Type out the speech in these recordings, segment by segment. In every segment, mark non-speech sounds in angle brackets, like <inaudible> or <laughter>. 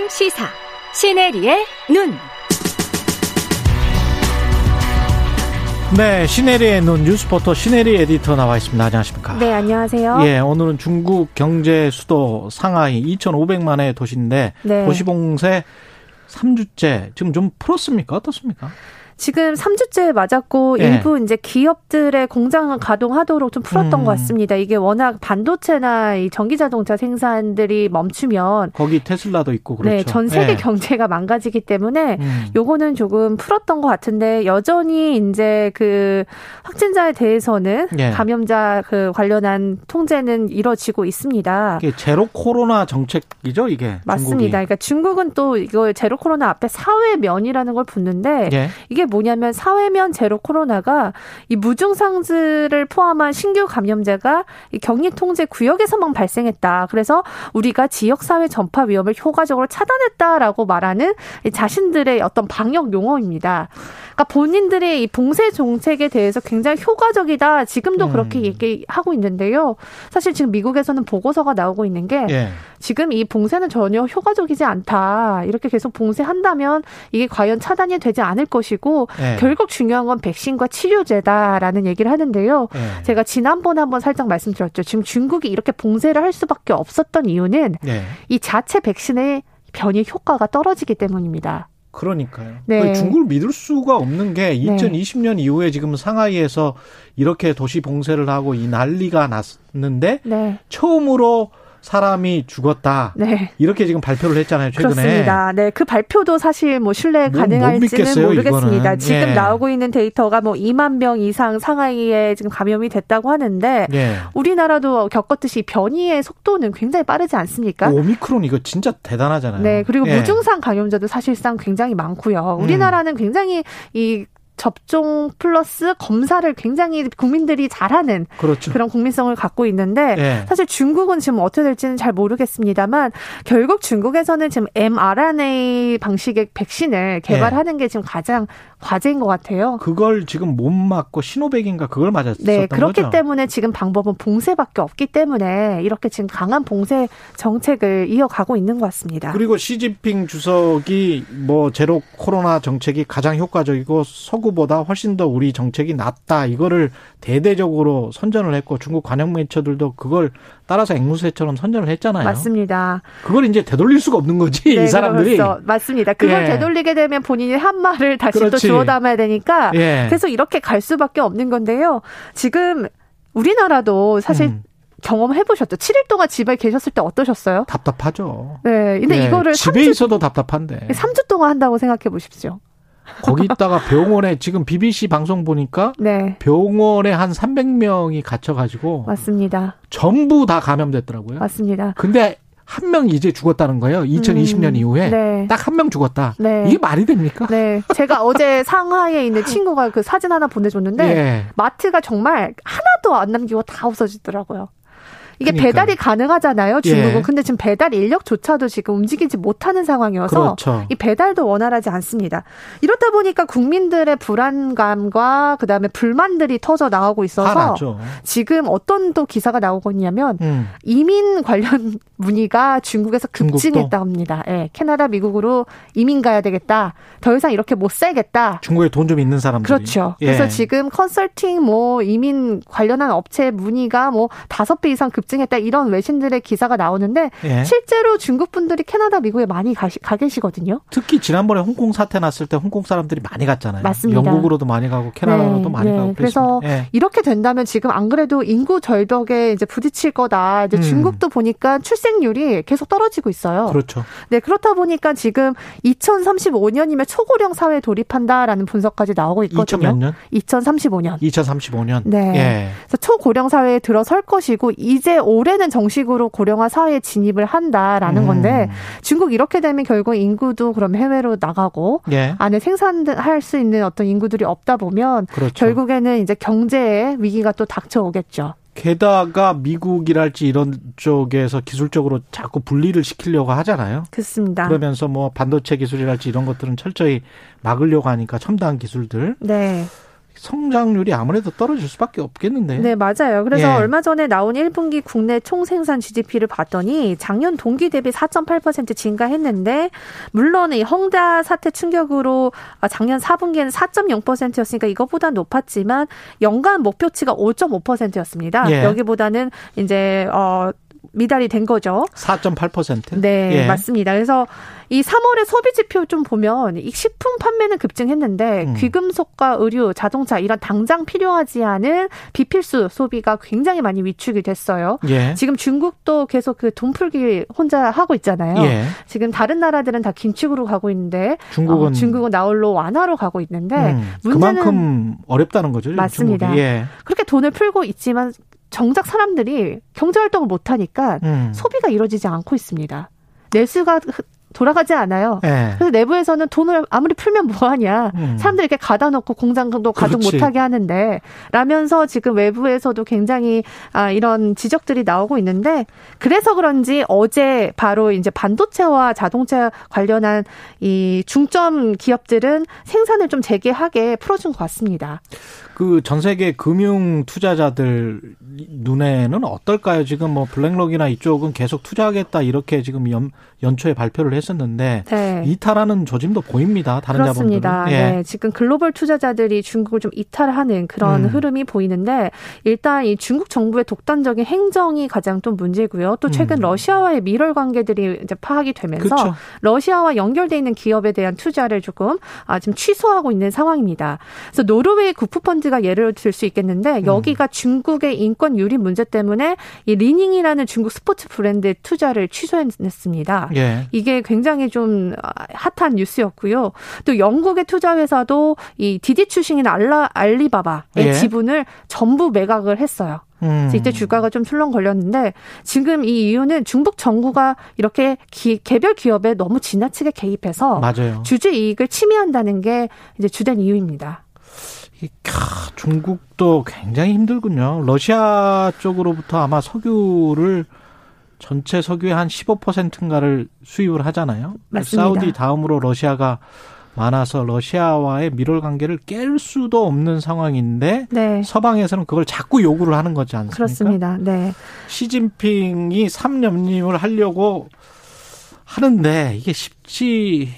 최강 시사 시네리의 눈. 네, 시네리의 눈 뉴스포터 시네리 에디터 나와 있습니다. 안녕하십니까? 네, 안녕하세요. 예, 오늘은 중국 경제 수도 상하이 2,500만의 도시인데 네. 도시 봉쇄 3주째 지금 좀 풀었습니까? 어떻습니까? 지금 3주째 맞았고 예. 일부 이제 기업들의 공장을 가동하도록 좀 풀었던 음. 것 같습니다. 이게 워낙 반도체나 이 전기 자동차 생산들이 멈추면 거기 테슬라도 있고 그렇죠. 네, 전 세계 예. 경제가 망가지기 때문에 음. 요거는 조금 풀었던 것 같은데 여전히 이제 그 확진자에 대해서는 예. 감염자 그 관련한 통제는 이뤄지고 있습니다. 이게 제로 코로나 정책이죠, 이게. 맞습니다. 중국이. 그러니까 중국은 또 이거 제로 코로나 앞에 사회 면이라는 걸 붙는데 예. 이게 뭐냐면 사회면 제로 코로나가 이 무증상들을 포함한 신규 감염자가 이 격리 통제 구역에서만 발생했다. 그래서 우리가 지역 사회 전파 위험을 효과적으로 차단했다라고 말하는 이 자신들의 어떤 방역 용어입니다. 그러니까 본인들의 이 봉쇄 정책에 대해서 굉장히 효과적이다. 지금도 음. 그렇게 얘기하고 있는데요. 사실 지금 미국에서는 보고서가 나오고 있는 게 예. 지금 이 봉쇄는 전혀 효과적이지 않다. 이렇게 계속 봉쇄한다면 이게 과연 차단이 되지 않을 것이고 예. 결국 중요한 건 백신과 치료제다라는 얘기를 하는데요. 예. 제가 지난번에 한번 살짝 말씀드렸죠. 지금 중국이 이렇게 봉쇄를 할 수밖에 없었던 이유는 예. 이 자체 백신의 변이 효과가 떨어지기 때문입니다. 그러니까요. 네. 중국을 믿을 수가 없는 게 2020년 이후에 지금 상하이에서 이렇게 도시 봉쇄를 하고 이 난리가 났는데 네. 처음으로 사람이 죽었다. 네. 이렇게 지금 발표를 했잖아요, 최근에. 그렇습니다. 네, 그 발표도 사실 뭐 신뢰 뭐, 못 가능할지는 모르겠습니다. 이거는. 지금 예. 나오고 있는 데이터가 뭐 2만 명 이상 상하이에 지금 감염이 됐다고 하는데 예. 우리나라도 겪었듯이 변이의 속도는 굉장히 빠르지 않습니까? 오미크론 이거 진짜 대단하잖아요. 네, 그리고 예. 무증상 감염자도 사실상 굉장히 많고요. 음. 우리나라는 굉장히 이 접종 플러스 검사를 굉장히 국민들이 잘하는 그렇죠. 그런 국민성을 갖고 있는데 예. 사실 중국은 지금 어떻게 될지는 잘 모르겠습니다만 결국 중국에서는 지금 mRNA 방식의 백신을 개발하는 게 지금 가장 과제인 것 같아요. 그걸 지금 못 맞고 신호백인가 그걸 맞았었던 네, 그렇기 거죠. 때문에 지금 방법은 봉쇄밖에 없기 때문에 이렇게 지금 강한 봉쇄 정책을 이어가고 있는 것 같습니다. 그리고 시진핑 주석이 뭐 제로 코로나 정책이 가장 효과적이고 서구 보다 훨씬 더 우리 정책이 낫다 이거를 대대적으로 선전을 했고 중국 관영 매체들도 그걸 따라서 앵무새처럼 선전을 했잖아요. 맞습니다. 그걸 이제 되돌릴 수가 없는 거지 네, 이 사람들이. 그렇죠. 맞습니다. 그걸 예. 되돌리게 되면 본인이 한 말을 다시 또 그렇지. 주워 담아야 되니까 예. 계속 이렇게 갈 수밖에 없는 건데요. 지금 우리나라도 사실 음, 경험해 보셨죠? 7일 동안 집에 계셨을 때 어떠셨어요? 답답하죠. 네. 근데 예, 이거를 집에 3주, 있어도 답답한데 3주 동안 한다고 생각해 보십시오. 거기다가 <laughs> 병원에 지금 BBC 방송 보니까 네. 병원에 한 300명이 갇혀가지고 맞습니다. 전부 다 감염됐더라고요. 맞습니다. 근데 한명 이제 죽었다는 거예요. 2020년 음, 이후에 네. 딱한 명 죽었다. 네. 이게 말이 됩니까? 네. 제가 어제 상하이에 있는 친구가 그 사진 하나 보내줬는데 예. 마트가 정말 하나도 안 남기고 다 없어지더라고요. 이게 그러니까요. 배달이 가능하잖아요, 중국은. 예. 근데 지금 배달 인력조차도 지금 움직이지 못하는 상황이어서 그렇죠. 이 배달도 원활하지 않습니다. 이렇다 보니까 국민들의 불안감과 그다음에 불만들이 터져 나오고 있어서. 지금 어떤 또 기사가 나오고 있냐면 음. 이민 관련 <laughs> 문의가 중국에서? 급증했다 합니다. 예, 캐나다, 미국으로 이민 가야 되겠다. 더 이상 이렇게 못 살겠다. 중국에 돈 좀 있는 사람들이. 그렇죠. 예. 그래서 지금 컨설팅 뭐 이민 관련한 업체 문의가 뭐 다섯 배 이상 급 증했다 이런 외신들의 기사가 나오는데 예. 실제로 중국 분들이 캐나다, 미국에 많이 가시, 가 계시거든요. 특히 지난번에 홍콩 사태 났을 때 홍콩 사람들이 많이 갔잖아요. 맞습니다. 영국으로도 많이 가고 캐나다로도 네, 많이 네. 가고 그래서. 예. 이렇게 된다면 지금 안 그래도 인구 절벽에 이제 부딪힐 거다. 이제 음. 중국도 보니까 출생률이 계속 떨어지고 있어요. 그렇죠. 네, 그렇다 보니까 지금 2035년이면 초고령 사회에 돌입한다라는 분석까지 나오고 있거든요. 2000몇 년? 2035년. 2035년. 네. 예. 그래서 초고령 사회에 들어설 것이고 이제 올해는 정식으로 고령화 사회에 진입을 한다라는 음. 건데 중국 이렇게 되면 결국 인구도 그럼 해외로 나가고 예. 안에 생산할 수 있는 어떤 인구들이 없다 보면 그렇죠. 결국에는 이제 경제의 위기가 또 닥쳐오겠죠. 게다가 미국이랄지 이런 쪽에서 기술적으로 자꾸 분리를 시키려고 하잖아요. 그렇습니다. 그러면서 뭐 반도체 기술이랄지 이런 것들은 철저히 막으려고 하니까 첨단 기술들. 네. 성장률이 아무래도 떨어질 수밖에 없겠는데. 네, 맞아요. 그래서 예. 얼마 전에 나온 1분기 국내 총생산 GDP를 봤더니 작년 동기 대비 4.8% 증가했는데 물론 이 헝다 사태 충격으로 아, 작년 4분기에는 4.0%였으니까 이것보다 높았지만 연간 목표치가 5.5%였습니다. 예. 여기보다는 이제 어 미달이 된 거죠. 4.8%? 네, 예. 맞습니다. 그래서 이 3월의 소비 지표 좀 보면 이 식품 판매는 급증했는데 음. 귀금속과 의류, 자동차 이런 당장 필요하지 않은 비필수 소비가 굉장히 많이 위축이 됐어요. 예. 지금 중국도 계속 그 돈 풀기 혼자 하고 있잖아요. 예. 지금 다른 나라들은 다 긴축으로 가고 있는데 중국은 어, 중국은 나홀로 완화로 가고 있는데 음, 문제는- 그만큼 어렵다는 거죠. 맞습니다. 예. 그렇게 돈을 풀고 있지만 정작 사람들이 경제 활동을 못 하니까 음. 소비가 이루어지지 않고 있습니다. 내수가 돌아가지 않아요. 예. 그래서 내부에서는 돈을 아무리 풀면 뭐하냐. 음. 사람들 이렇게 가다 놓고 공장도 가동. 못하게 하는데 라면서 지금 외부에서도 굉장히 아, 이런 지적들이 나오고 있는데 그래서 그런지 어제 바로 이제 반도체와 자동차 관련한 이 중점 기업들은 생산을 좀 재개하게 풀어준 것 같습니다. 그 전 세계 금융 투자자들 눈에는 어떨까요? 지금 뭐 블랙록이나 이쪽은 계속 투자하겠다 이렇게 지금 연, 연초에 발표를 했 었는데 네. 이탈하는 조짐도 보입니다. 다른 그렇습니다. 자본들은. 예. 네, 지금 글로벌 투자자들이 중국을 좀 이탈하는 그런 음. 흐름이 보이는데 일단 이 중국 정부의 독단적인 행정이 가장 좀 문제고요. 또 최근 음. 러시아와의 밀월 관계들이 이제 파악이 되면서 그렇죠. 러시아와 연결돼 있는 기업에 대한 투자를 조금 아, 지금 취소하고 있는 상황입니다. 그래서 노르웨이 국부 펀드가 예를 들수 음. 있겠는데 여기가 중국의 인권 유린 문제 때문에 이 리닝이라는 중국 스포츠 브랜드 투자를 취소했습니다. 예. 이게 굉장히 좀 핫한 뉴스였고요. 또 영국의 투자 회사도 이 디디추싱이나 알라 알리바바의 예. 지분을 전부 매각을 했어요. 음. 이때 주가가 좀 출렁거렸는데 지금 이 이유는 중국 정부가 이렇게 기, 개별 기업에 너무 지나치게 개입해서 맞아요. 주주 이익을 침해한다는 게 이제 주된 이유입니다. 중국도 굉장히 힘들군요. 러시아 쪽으로부터 아마 석유를 전체 석유의 한 15%인가를 수입을 하잖아요. 맞습니다. 사우디 다음으로 러시아가 많아서 러시아와의 밀월 관계를 깰 수도 없는 상황인데 네. 서방에서는 그걸 자꾸 요구를 하는 거지 않습니까? 그렇습니다. 네. 시진핑이 3연임을 하려고 하는데 이게 쉽지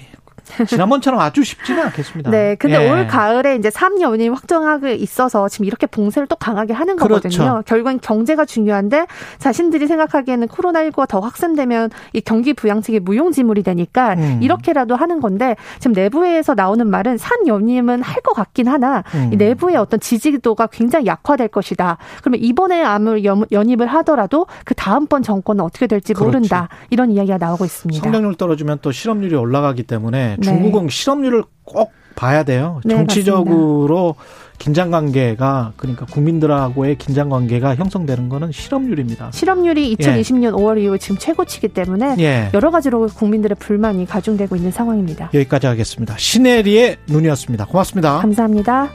지난번처럼 아주 쉽지는 않겠습니다. 네. 근데 예. 올 가을에 이제 3연임 확정하고 있어서 지금 이렇게 봉쇄를 또 강하게 하는 거거든요. 그렇죠. 결국엔 경제가 중요한데 자신들이 생각하기에는 코로나19가 더 확산되면 이 경기 부양책이 무용지물이 되니까 음. 이렇게라도 하는 건데 지금 내부에서 나오는 말은 3연임은 할 것 같긴 하나 음. 이 내부의 어떤 지지도가 굉장히 약화될 것이다. 그러면 이번에 아무 연- 연입을 하더라도 그 다음번 정권은 어떻게 될지. 모른다. 이런 이야기가 나오고 있습니다. 성장률 떨어지면 또 실업률이 올라가기 때문에 네. 중국은 실업률을 꼭 봐야 돼요. 네, 정치적으로 긴장 관계가 그러니까 국민들하고의 긴장 관계가 형성되는 거는 실업률입니다. 실업률이 2020년 5월 이후 지금 최고치기 때문에 예. 여러 가지로 국민들의 불만이 가중되고 있는 상황입니다. 여기까지 하겠습니다. 신혜리의 눈이었습니다. 고맙습니다. 감사합니다.